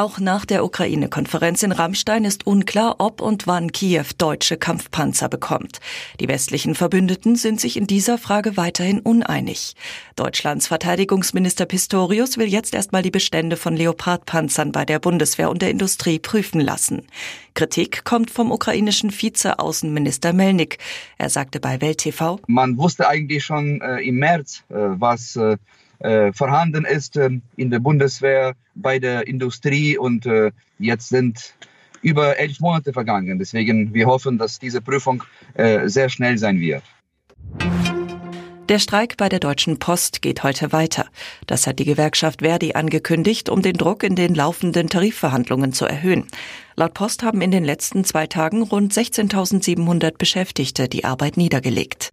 Auch nach der Ukraine-Konferenz in Rammstein ist unklar, ob und wann Kiew deutsche Kampfpanzer bekommt. Die westlichen Verbündeten sind sich in dieser Frage weiterhin uneinig. Deutschlands Verteidigungsminister Pistorius will jetzt erstmal die Bestände von Leopardpanzern bei der Bundeswehr und der Industrie prüfen lassen. Kritik kommt vom ukrainischen Vize-Außenminister Melnik. Er sagte bei Welt TV, Man wusste eigentlich schon äh, im März, äh, was äh, äh, vorhanden ist äh, in der Bundeswehr, bei der Industrie und äh, jetzt sind über elf Monate vergangen. Deswegen wir hoffen, dass diese Prüfung äh, sehr schnell sein wird. Der Streik bei der Deutschen Post geht heute weiter. Das hat die Gewerkschaft Verdi angekündigt, um den Druck in den laufenden Tarifverhandlungen zu erhöhen. Laut Post haben in den letzten zwei Tagen rund 16.700 Beschäftigte die Arbeit niedergelegt.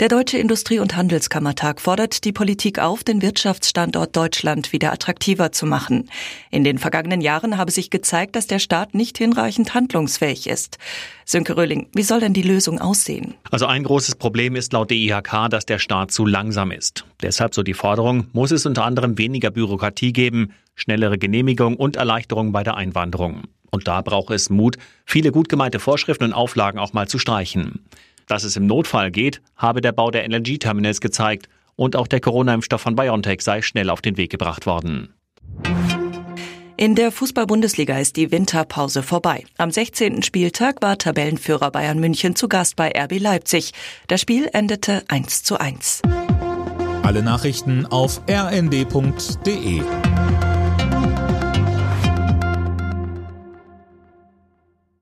Der Deutsche Industrie- und Handelskammertag fordert die Politik auf, den Wirtschaftsstandort Deutschland wieder attraktiver zu machen. In den vergangenen Jahren habe sich gezeigt, dass der Staat nicht hinreichend handlungsfähig ist. Sönke Röhling, wie soll denn die Lösung aussehen? Also ein großes Problem ist laut DIHK, dass der Staat zu langsam ist. Deshalb so die Forderung, muss es unter anderem weniger Bürokratie geben, schnellere Genehmigung und Erleichterung bei der Einwanderung. Und da braucht es Mut, viele gut gemeinte Vorschriften und Auflagen auch mal zu streichen. Dass es im Notfall geht, habe der Bau der LNG-Terminals gezeigt und auch der Corona-Impfstoff von BioNTech sei schnell auf den Weg gebracht worden. In der Fußball-Bundesliga ist die Winterpause vorbei. Am 16. Spieltag war Tabellenführer Bayern München zu Gast bei RB Leipzig. Das Spiel endete 1 zu 1. Alle Nachrichten auf rnd.de